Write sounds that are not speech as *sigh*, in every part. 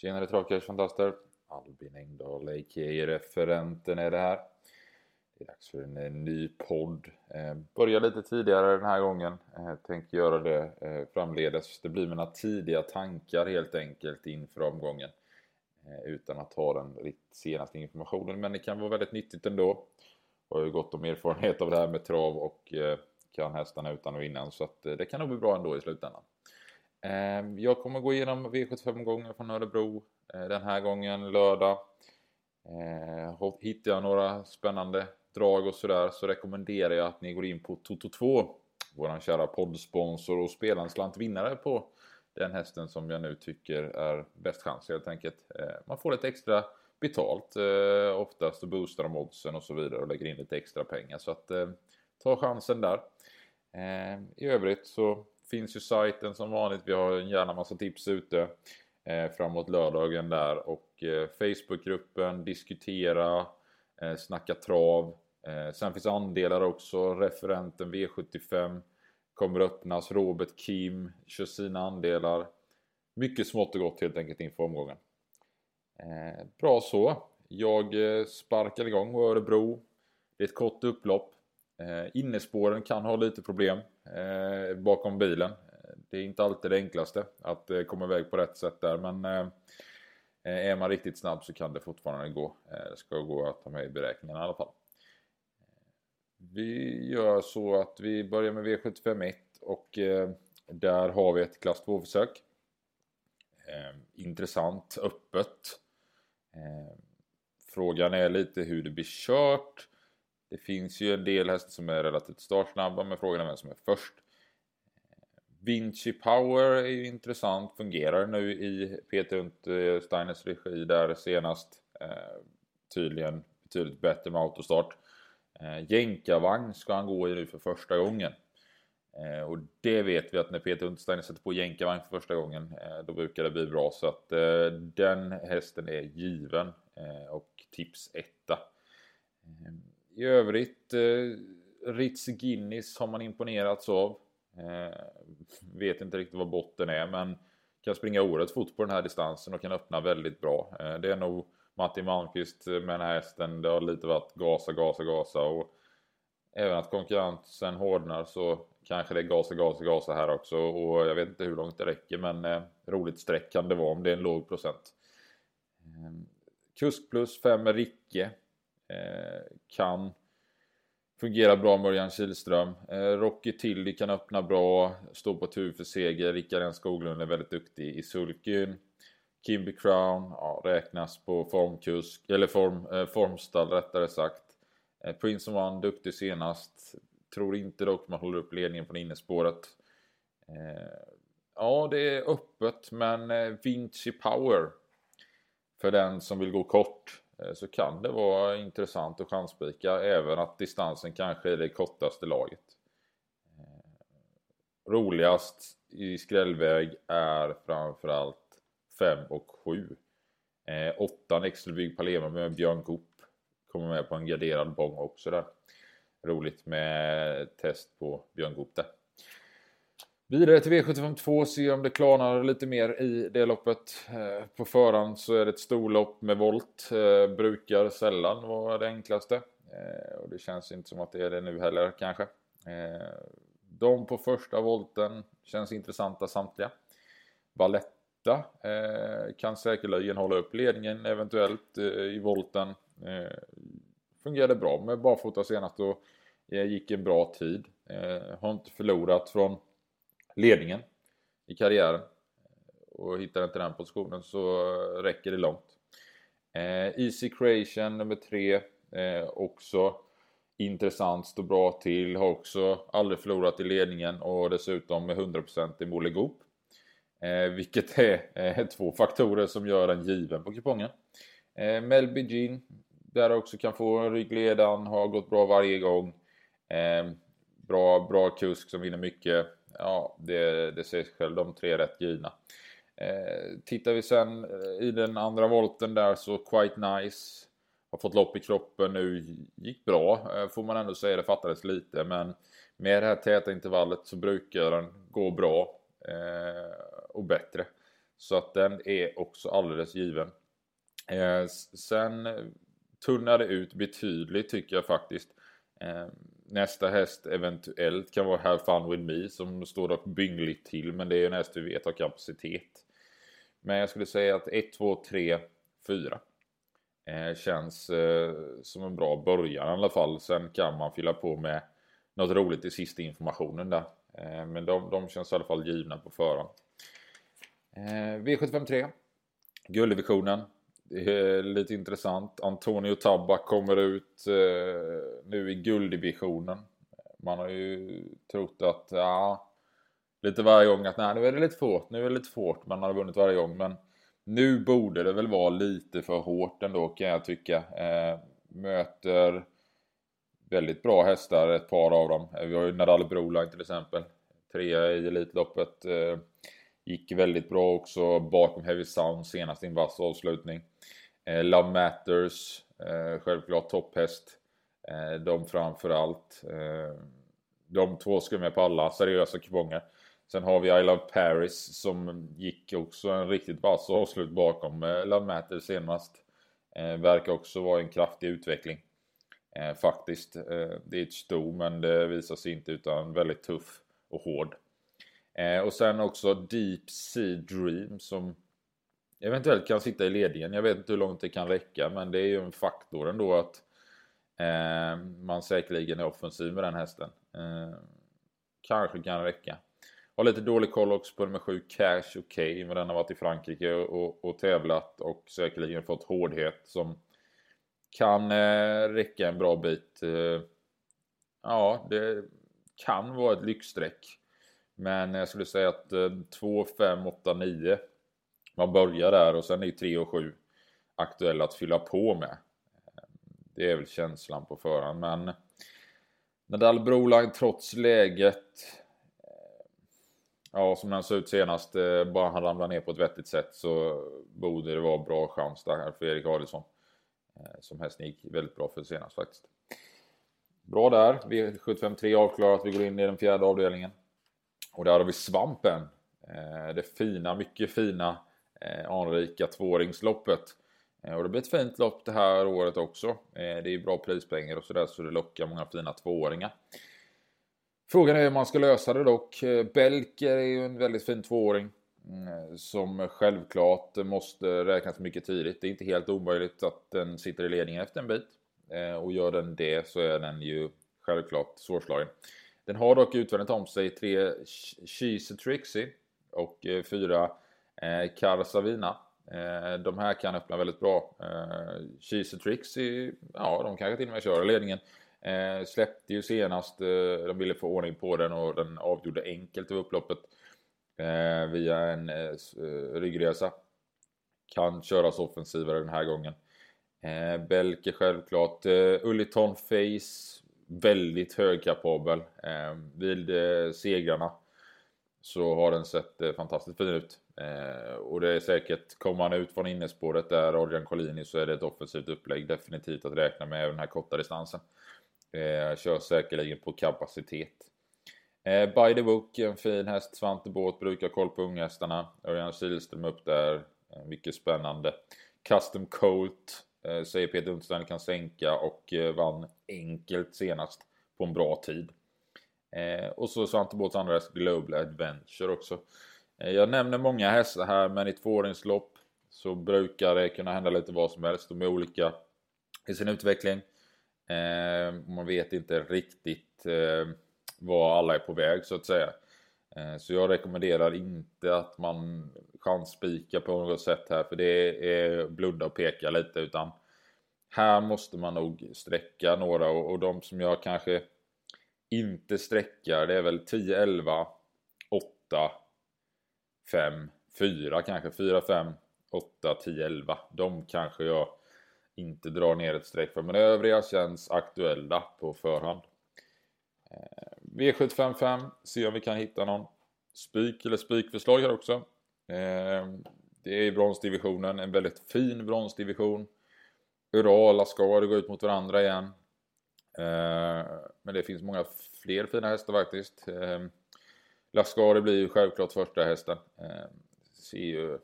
Tjenare travkarlsfantaster! Albin Engdahl, a.k.a. referenten är det här. Det är dags för en, eh, ny podd. Eh, börjar lite tidigare den här gången. Eh, tänker göra det eh, framledes. Det blir mina tidiga tankar helt enkelt inför omgången. Eh, utan att ha den senaste informationen. Men det kan vara väldigt nyttigt ändå. Jag har ju gott om erfarenhet av det här med trav och eh, kan hästarna utan och innan. Så att, eh, det kan nog bli bra ändå i slutändan. Ehm, jag kommer gå igenom V75-gången från Örebro eh, den här gången lördag. Ehm, hittar jag några spännande drag och sådär så rekommenderar jag att ni går in på Toto2 våran kära poddsponsor och spelar en slant vinnare på den hästen som jag nu tycker är bäst chans helt enkelt. Ehm, man får lite extra betalt eh, oftast och boostar de oddsen och så vidare och lägger in lite extra pengar så att eh, ta chansen där. I övrigt så finns ju sajten som vanligt. Vi har en gärna massa tips ute eh, framåt lördagen där och eh, Facebookgruppen, diskutera, eh, snacka trav. Eh, sen finns andelar också. Referenten V75 kommer öppnas. Robert Kim kör sina andelar. Mycket smått och gott helt enkelt inför omgången. Eh, bra så. Jag eh, sparkar igång Örebro. Det är ett kort upplopp. Eh, innespåren kan ha lite problem Eh, bakom bilen. Det är inte alltid det enklaste att eh, komma iväg på rätt sätt där men eh, är man riktigt snabb så kan det fortfarande gå. Det ska gå att ta med i beräkningen i alla fall. Vi gör så att vi börjar med V751 och eh, där har vi ett klass 2-försök. Intressant, öppet. Frågan är lite hur det blir kört. Det finns ju en del hästar som är relativt startsnabba men frågan är vem som är först. Vinci Power är ju intressant, fungerar nu i Peter Untersteiners eh, regi där senast. Eh, tydligen betydligt bättre med autostart. Eh, jänkarvagn ska han gå i nu för första gången. Eh, och det vet vi att när Peter Untersteiner sätter på jänkarvagn för första gången eh, då brukar det bli bra. Så att eh, den hästen är given eh, och tips etta. Eh, i övrigt, eh, Ritz Guinness har man imponerats av. Eh, vet inte riktigt vad botten är men kan springa oerhört fort på den här distansen och kan öppna väldigt bra. Eh, det är nog Martin Malmqvist eh, med den här hästen. Det har lite varit gasa, gasa, gasa och även att konkurrensen hårdnar så kanske det är gasa, gasa, gasa här också och jag vet inte hur långt det räcker men eh, roligt streck kan det vara om det är en låg procent. Eh, Kusk plus 5 Ricke Eh, kan fungera bra med Örjan Kihlström. Eh, Rocky Tilly kan öppna bra, stå på tur för seger. Rickard N Skoglund är väldigt duktig i sulkyn. Kimby Crown ja, räknas på formkusk, eller form, eh, formstall rättare sagt. Eh, Prince of One duktig senast. Tror inte dock man håller upp ledningen på innespåret. Eh, ja, det är öppet men eh, Vinci Power för den som vill gå kort Eh, så kan det vara intressant att chanspika även att distansen kanske är det kortaste laget. Eh, roligast i skrällväg är framförallt 5 och 7. 8 eh, Nextelbygg Palema med Björn Goop kommer med på en garderad bong också där. Roligt med test på Björn Goop där. Vidare till V752, se om det klarnar lite mer i det loppet. Eh, på förhand så är det ett storlopp med volt. Eh, brukar sällan vara det enklaste. Eh, och det känns inte som att det är det nu heller kanske. De på första volten känns intressanta samtliga. Valletta kan säkerligen hålla upp ledningen eventuellt i volten. Fungerade bra med barfota senast och gick en bra tid. Har inte förlorat från ledningen i karriären och hittar inte den positionen så räcker det långt. Eh, Easy Creation nummer tre eh, också intressant, står bra till, har också aldrig förlorat i ledningen och dessutom med 100% i Molle Goop. Eh, vilket är eh, två faktorer som gör en given på kupongen. Eh, Melby Jean, där också kan få en ryggledan, har gått bra varje gång. Eh, bra, bra kusk som vinner mycket ja, det, det säger sig själv. De tre rätt givna. Eh, tittar vi sen eh, i den andra volten där så Quite Nice har fått lopp i kroppen nu. Gick bra eh, får man ändå säga. Det fattades lite men med det här täta intervallet så brukar den gå bra eh, och bättre. Så att den är också alldeles given. Eh, sen eh, tunnar det ut betydligt tycker jag faktiskt. Eh, Nästa häst eventuellt kan vara Have Fun With Me som står dock byngligt till men det är ju en häst vi vet har kapacitet. Men jag skulle säga att 1, 2, 3, 4 känns eh, som en bra början i alla fall. Sen kan man fylla på med något roligt i sista informationen där. Eh, men de, de känns i alla fall givna på förhand. Eh, V753 guldvisionen lite intressant. Antonio Tabba kommer ut eh, nu i gulddivisionen. Man har ju trott att, ja, lite varje gång att nej, nu är det lite för hårt, nu är det lite för hårt. Man har vunnit varje gång, men nu borde det väl vara lite för hårt ändå kan jag tycka. Eh, möter väldigt bra hästar, ett par av dem. Eh, vi har ju Nadal Broline till exempel. Trea i Elitloppet. Eh, Gick väldigt bra också bakom Heavy Sound senast i en vass avslutning. Eh, Love Matters, eh, självklart topphäst. Eh, de framförallt. Eh, de två ska med på alla seriösa kuponger. Sen har vi I Love Paris som gick också en riktigt vass avslut bakom eh, Love Matters senast. Eh, verkar också vara en kraftig utveckling. Eh, faktiskt. Eh, det är ett sto men det visar sig inte utan väldigt tuff och hård. Eh, och sen också Deep Sea Dream som eventuellt kan sitta i ledningen. Jag vet inte hur långt det kan räcka men det är ju en faktor ändå att eh, man säkerligen är offensiv med den hästen. Eh, kanske kan räcka. Har lite dålig koll också på nummer 7 Cash OK okay, men den har varit i Frankrike och, och, och tävlat och säkerligen fått hårdhet som kan eh, räcka en bra bit. Eh, ja, det kan vara ett lyxstreck. Men jag skulle säga att 2, 5, 8, 9 man börjar där och sen är 3 och 7 aktuella att fylla på med. Eh, det är väl känslan på förhand men Nadal Broline trots läget eh, Ja, som den såg ut senast, eh, bara han ramlar ner på ett vettigt sätt så borde det vara bra chans där för Erik Adielsson. Som hästen gick väldigt bra för senast faktiskt. Bra där. V753 avklarat. Vi går in i den fjärde avdelningen. Och där har vi Svampen. Eh, det fina, mycket fina eh, anrika tvååringsloppet. Eh, och det blir ett fint lopp det här året också. Det är bra prispengar och sådär så det lockar många fina tvååringar. Frågan är hur man ska lösa det dock. Belker är ju en väldigt fin tvååring. Som självklart måste räknas mycket tidigt. Det är inte helt omöjligt att den sitter i ledningen efter en bit. Och gör den det så är den ju självklart svårslagen. Den har dock utvändigt om sig tre Cheese Trixie och eh, fyra eh, Carsavina. Eh, de här kan öppna väldigt bra. Eh, Cheese Trixie, ja de kanske till och med kör ledningen. ledningen. Släppte ju senast, de ville få ordning på den och den avgjorde enkelt över upploppet eh, via en eh, ryggresa. Kan köras offensivare den här gången. Eh, Belke självklart. Eh, Ulliton Face väldigt högkapabel. Eh, vid eh, segrarna så har den sett eh, fantastiskt fin ut. Eh, och det är säkert, kommer man ut från innespåret där Adrian Collini så är det ett offensivt upplägg definitivt att räkna med även den här korta distansen. Eh, kör säkerligen på kapacitet. Eh, By the Book, en fin häst. Svante Båt brukar ha koll på unghästarna. Örjan Kihlström upp där. Eh, mycket spännande. Custom Colt Eh, säger Peter Untersteiner kan sänka och eh, vann enkelt senast på en bra tid. Eh, och så Svante Båts andra häst Global Adventure också. Eh, jag nämner många hästar här men i tvååringslopp så brukar det kunna hända lite vad som helst. De är olika i sin utveckling. Eh, man vet inte riktigt eh, var alla är på väg så att säga. Eh, så jag rekommenderar inte att man chansspikar på något sätt här för det är blunda och peka lite utan här måste man nog sträcka några och, de som jag kanske inte sträckar det är väl 10, 11, 8, 5, 4 kanske 4, 5, 8, 10, 11. De kanske jag inte drar ner ett streck för men övriga känns aktuella på förhand. Eh, V755, se om vi kan hitta någon spik eller spikförslag här också. Eh, det är bronsdivisionen, en väldigt fin bronsdivision. Ural, Ascar går ut mot varandra igen. Eh, men det finns många fler fina hästar faktiskt. Eh, Lascari blir ju självklart första hästen. Eh, ser ju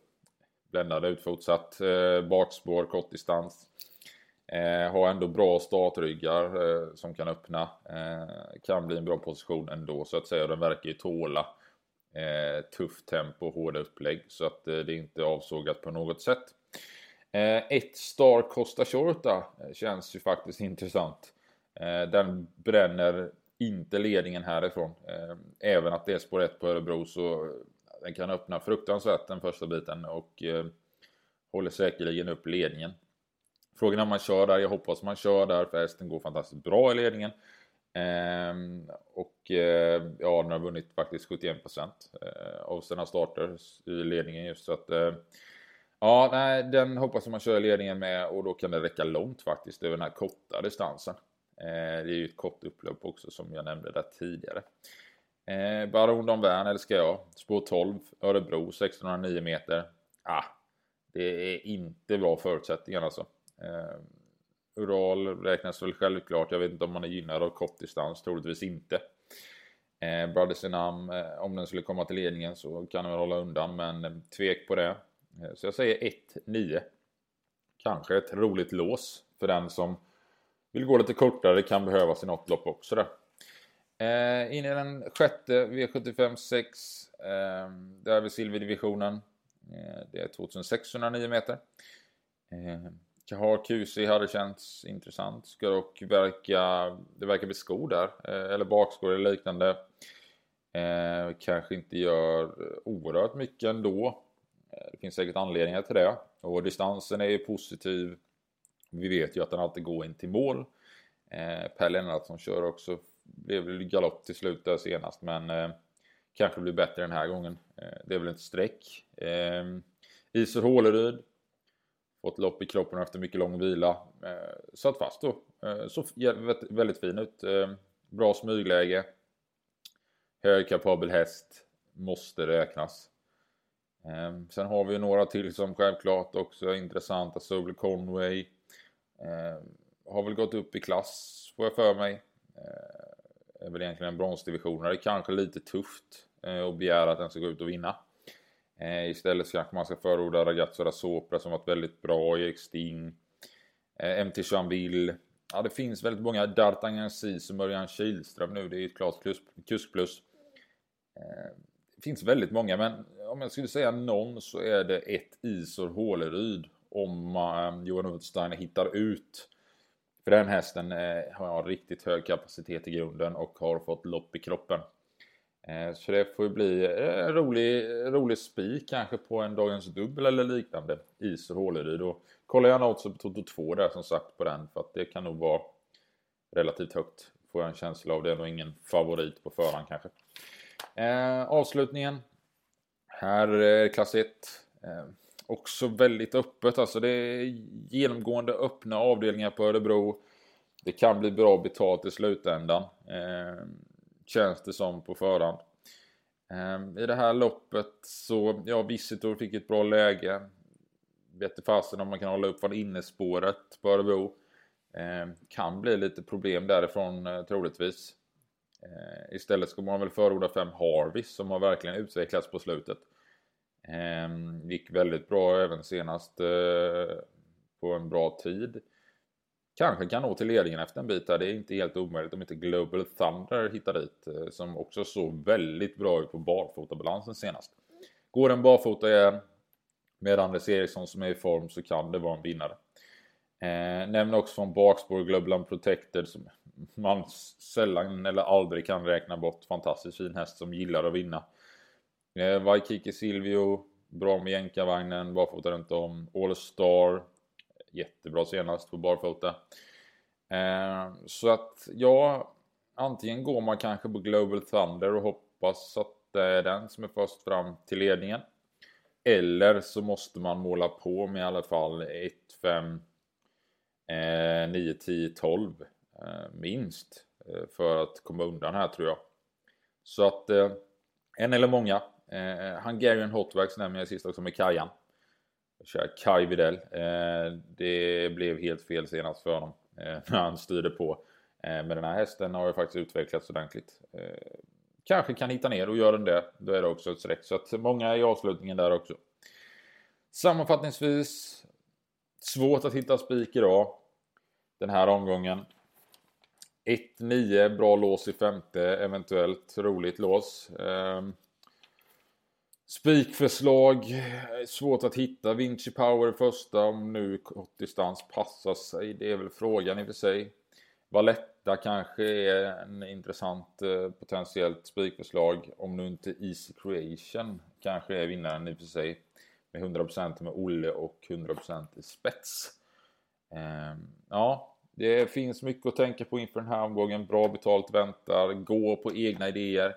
bländande ut fortsatt. Eh, bakspår, kortdistans. Eh, har ändå bra startryggar eh, som kan öppna. Eh, kan bli en bra position ändå så att säga. Den verkar ju tåla eh, tufft tempo och hårda upplägg. Så att eh, det är inte avsågat på något sätt. Eh, ett Star Costa Shorta eh, känns ju faktiskt *laughs* intressant. Eh, den bränner inte ledningen härifrån. Eh, även att det är spår 1 på Örebro så den kan öppna fruktansvärt den första biten och håller säkerligen upp ledningen. Frågan är om man kör där. Jag hoppas man kör där för hästen går fantastiskt bra i ledningen. Ehm, och eh, ja, den har vunnit faktiskt 71% eh, av sina starter i ledningen just så att eh, Ja, nej, den hoppas man kör i ledningen med och då kan det räcka långt faktiskt över den här korta distansen. Eh, det är ju ett kort upplopp också som jag nämnde där tidigare. Eh, Baron Don Värn älskar jag. Spår 12, Örebro 1609 meter. Ah, det är inte bra förutsättningar alltså. Eh, Ural räknas väl självklart. Jag vet inte om man är gynnad av kortdistans. Troligtvis inte. Eh, Brothers Enam, eh, om den skulle komma till ledningen så kan den väl hålla undan. Men eh, tvek på det. Eh, så jag säger 1-9. Kanske ett roligt lås för den som vill gå lite kortare. Det kan behövas i något lopp också där. Eh, in i den sjätte V75 6. Eh, där är vi silverdivisionen. Eh, det är 2609 meter. Ehm, Kahar QC hade känts intressant. Ska dock verka, det verkar bli skor där. Eh, eller bakskor eller liknande. Eh, kanske inte gör oerhört mycket ändå. Eh, det finns säkert anledningar till det. Och distansen är ju positiv. Vi vet ju att den alltid går in till mål. Eh, per Lennartsson kör också. Blev väl galopp till slut där senast men eh, kanske blir bättre den här gången. Eh, det är väl ett streck. Eh, Iser Håleryd fått lopp i kroppen efter mycket lång vila. Eh, satt fast då. Eh, såg väldigt fin ut. Eh, bra smygläge. Högkapabel häst. Måste räknas. Eh, sen har vi några till som självklart också är intressanta. Soul Conway. Eh, har väl gått upp i klass får jag för mig. Eh, är väl egentligen en bronsdivisionare. Kanske lite tufft eh, att begära att den ska gå ut och vinna. Eh, istället så kanske man ska förorda Ragazzo da Sopra som varit väldigt bra, Erik Sting, eh, MT Chanville. Ja, det finns väldigt många. D'Artagnan Cis och Mörjan Kihlström nu, det är ju ett klart kuskplus. kusk plus. Eh, det finns väldigt många, men om jag skulle säga någon så är det ett Isor Håleryd om eh, Johan Ulfsteiner hittar ut. För den hästen eh, har riktigt hög kapacitet i grunden och har fått lopp i kroppen. Eh, så det får ju bli en rolig, rolig spik kanske på en Dagens Dubbel eller liknande. Is och Håleryd. Och kollar gärna också på Toto 2 där som sagt på den. För att det kan nog vara relativt högt. Får jag en känsla av. Det är nog ingen favorit på förhand kanske. Eh, avslutningen. Här är klass 1. Eh, också väldigt öppet. Alltså det är genomgående öppna avdelningar på Örebro. Det kan bli bra betalt i slutändan. Eh, Känns det som på förhand. Ehm, I det här loppet så, ja Visitor fick ett bra läge. Vet fasen om man kan hålla upp från innespåret på Örebro. Eh, kan bli lite problem därifrån eh, troligtvis. Eh, istället ska man väl förorda fem Harvis som har verkligen utvecklats på slutet. Ehm, gick väldigt bra även senast eh, på en bra tid kanske kan nå till ledningen efter en bit här, Det är inte helt omöjligt om inte Global Thunder hittar dit. Eh, som också såg väldigt bra ut på barfotabalansen senast. Går den barfota igen med Anders Eriksson som är i form så kan det vara en vinnare. Eh, nämner också från bakspår Global Protected som man sällan eller aldrig kan räkna bort. Fantastiskt fin häst som gillar att vinna. Eh, Waikiki Silvio, bra med jänkarvagnen, barfota runt om. All Star, jättebra senast på barfota. Eh, så att ja, antingen går man kanske på Global Thunder och hoppas att det är den som är först fram till ledningen. Eller så måste man måla på med i alla fall 1, 5, eh, 9, 10, 12 eh, minst. Eh, för att komma undan här tror jag. Så att eh, en eller många. Eh, Hungarian Hotwax nämner jag sist också med Kajan kör Kai Videll. Eh, det blev helt fel senast för honom eh, när han styrde på. Eh, men den här hästen har ju faktiskt utvecklats ordentligt. Eh, kanske kan hitta ner och gör den det, då är det också ett streck. Så att många i avslutningen där också. Sammanfattningsvis svårt att hitta spik idag. Den här omgången. 1-9, bra lås i femte, eventuellt roligt lås. Ehm, Spikförslag, eh, svårt att hitta. Vinci Power första, om nu kortdistans passar sig. Det är väl frågan i och för sig. Valletta kanske är en intressant eh, potentiellt spikförslag. Om nu inte Easy Creation kanske är vinnaren i och för sig. Med 100% med Olle och 100% i spets. Eh, ja, det finns mycket att tänka på inför den här omgången. Bra betalt väntar. Gå på egna idéer.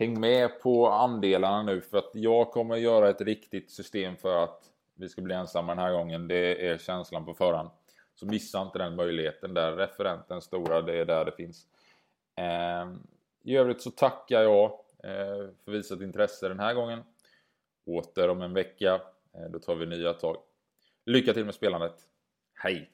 Häng med på andelarna nu för att jag kommer göra ett riktigt system för att vi ska bli ensamma den här gången. Det är känslan på förhand. Så missa inte den möjligheten där. Referenten stora, det är där det finns. Ehm, I övrigt så tackar jag eh, för visat intresse den här gången. Åter om en vecka. Eh, då tar vi nya tag. Lycka till med spelandet. Hej!